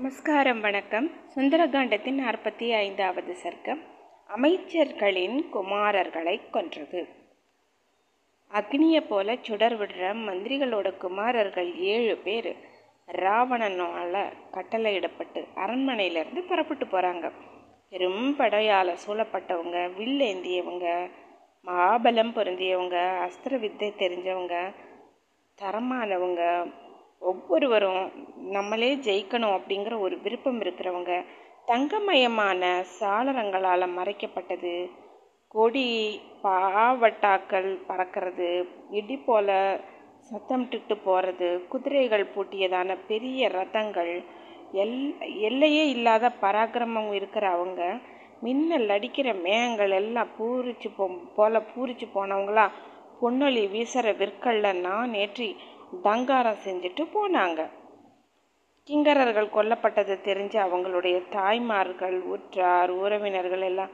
நமஸ்காரம் வணக்கம். சுந்தரகாண்டத்தின் நாற்பத்தி ஐந்தாவது சர்க்கம். அமைச்சர்களின் குமாரர்களை கொன்றது. அக்னியை போல சுடர் விடுற மந்திரிகளோட குமாரர்கள் ஏழு பேர் ராவணனால கட்டளையிடப்பட்டு அரண்மனையிலேருந்து புறப்பட்டு போகிறாங்க பெரும் படையால் சூழப்பட்டவங்க வில்லேந்தியவங்க மாபலம் பொருந்தியவங்க அஸ்திர வித்தை தெரிஞ்சவங்க தரமானவங்க ஒவ்வொருவரும் நம்மளே ஜெயிக்கணும் அப்படிங்கிற ஒரு விருப்பம் இருக்கிறவங்க தங்கமயமான சாளரங்களால் மறைக்கப்பட்டது கொடி பாவட்டாக்கள் பறக்கிறது இடி போல சத்தம்ட்டுட்டு போகிறது குதிரைகள் பூட்டியதான பெரிய ரதங்கள் எல் எல்லையே இல்லாத பராக்கிரமம் இருக்கிற அவங்க மின்னல் அடிக்கிற மேகங்கள் எல்லாம் பூரிச்சு போ போல பூரிச்சு போனவங்களா பொன்னொழி வீசுகிற விற்கல்ல நான் நேற்றி தங்காரம் செஞ்சுட்டு போனாங்க. கிங்கரர்கள் கொல்லப்பட்டது தெரிஞ்சு அவங்களுடைய தாய்மார்கள் உற்றார் உறவினர்கள் எல்லாம்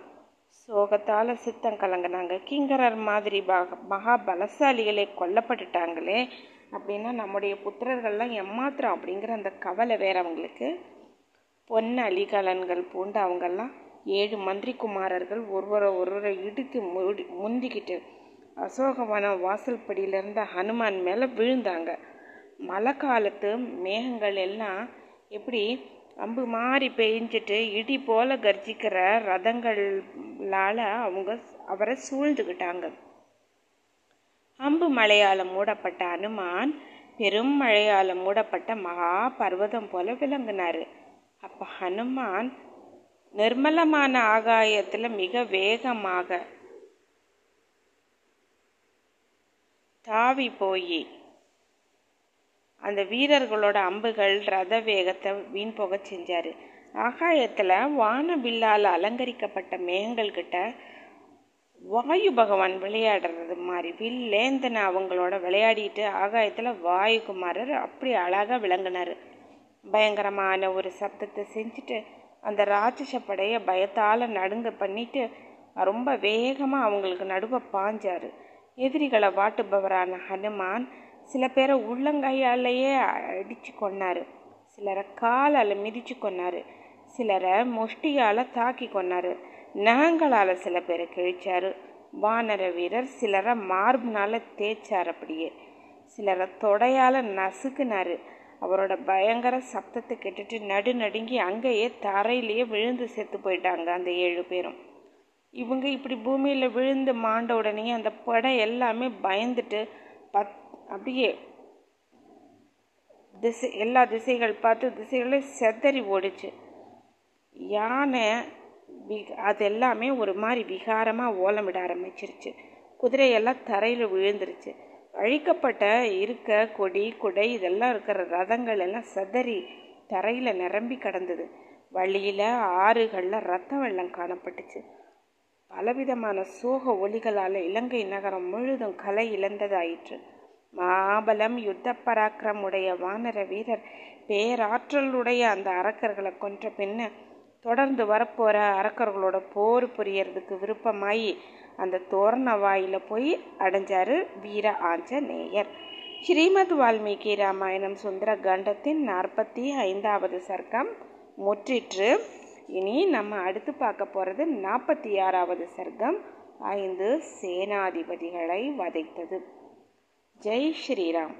சோகத்தால் சித்தம் கலங்கினாங்க. கிங்கரர் மாதிரி மகா பலசாலிகளே கொல்லப்பட்டுட்டாங்களே அப்படின்னா நம்முடைய புத்திரர்கள்லாம் ஏமாத்திரம் அப்படிங்கிற அந்த கவலை வேற அவங்களுக்கு. பொன் அலிகலன்கள் பூண்டு அவங்கெல்லாம் ஏழு மந்திரி குமாரர்கள் ஒருவரை ஒருவரை இடித்து முடி முந்திக்கிட்டு அசோகவனம் வாசல்படியிலிருந்து ஹனுமான் மேலே விழுந்தாங்க. மழை காலத்து மேகங்கள் எல்லாம் எப்படி அம்பு மாறி பெஞ்சிட்டு இடி போல கர்ஜிக்கிற ரதங்களால் அவங்க அவரை சூழ்ந்துக்கிட்டாங்க அம்பு மழையால் மூடப்பட்ட அனுமான் பெரும் மழையால் மூடப்பட்ட மகா பர்வதம் போல விளங்கினார். அப்போ ஹனுமான் நிர்மலமான ஆகாயத்தில் மிக வேகமாக தாவி போய். அந்த வீரர்களோட அம்புகள் ரத வேகத்தை வீண் போக செஞ்சார். ஆகாயத்தில் வானவில்லால் அலங்கரிக்கப்பட்ட மேகங்கள் கிட்ட வாயு பகவான் விளையாடுறது மாதிரி வில்லேந்தனை அவங்களோட விளையாடிட்டு ஆகாயத்தில் வாயுகுமாரர் அப்படி அழகாக விளங்கினார். பயங்கரமான ஒரு சப்தத்தை செஞ்சுட்டு அந்த ராட்சச படையை பயத்தால் நடுங்க பண்ணிட்டு ரொம்ப வேகமாக அவங்களுக்கு நடுவை பாஞ்சார். எதிரிகளை வாட்டுபவரான ஹனுமான் சில பேரை உள்ளங்கையாலேயே அடித்து கொன்னார். சிலரை காலால் மிதித்து கொன்னார். சிலரை முஷ்டியால் தாக்கி கொன்னார். நகங்களால் சில பேரை கிழிச்சார். வானர வீரர் சிலரை மார்புனால் தேய்ச்சார் அப்படியே. சிலரை தொடையால் நசுக்குனார். அவரோட பயங்கர சப்தத்தை கேட்டுட்டு நடு நடுங்கி அங்கேயே தரையிலேயே விழுந்து செத்து போயிட்டாங்க அந்த ஏழு பேரும். இவங்க இப்படி பூமியில் விழுந்து மாண்ட உடனே அந்த படம் எல்லாமே பயந்துட்டு பத் அப்படியே திசை எல்லா திசைகள் பார்த்து திசைகளே செதறி ஓடிச்சு. யானை வி அது எல்லாமே ஒரு மாதிரி விகாரமாக ஓலமிட ஆரம்பிச்சிருச்சு. குதிரையெல்லாம் தரையில் விழுந்துருச்சு. அழிக்கப்பட்ட இருக்க கொடி குடை இதெல்லாம் இருக்கிற ரதங்கள் எல்லாம் செதறி தரையில் நிரம்பி கிடந்தது. வழியில் ஆறுகளில் ரத்த வெள்ளம் காணப்பட்டுச்சு. பலவிதமான சோக ஒலிகளால் இலங்கை நகரம் முழுதும் கலை இழந்ததாயிற்று. மாபலம் யுத்த பராக்கிரமுடைய வானர வீரர் பேராற்றலுடைய அந்த அரக்கர்களை கொன்ற பின்ன தொடர்ந்து வரப்போகிற அரக்கர்களோட போர் புரியறதுக்கு விருப்பமாயி அந்த தோரண வாயில் போய் அடைஞ்சார் வீர ஆஞ்சநேயர். ஸ்ரீமத் வால்மீகி ராமாயணம் சுந்தர கண்டத்தின் நாற்பத்தி ஐந்தாவது சர்க்கம் முற்றிற்று. இனி நம்ம அடுத்து பார்க்க போகிறது நாற்பத்தி ஆறாவது சர்க்கம். ஐந்து சேனாதிபதிகளை வதைத்தது. ஜெய் ஸ்ரீராம்.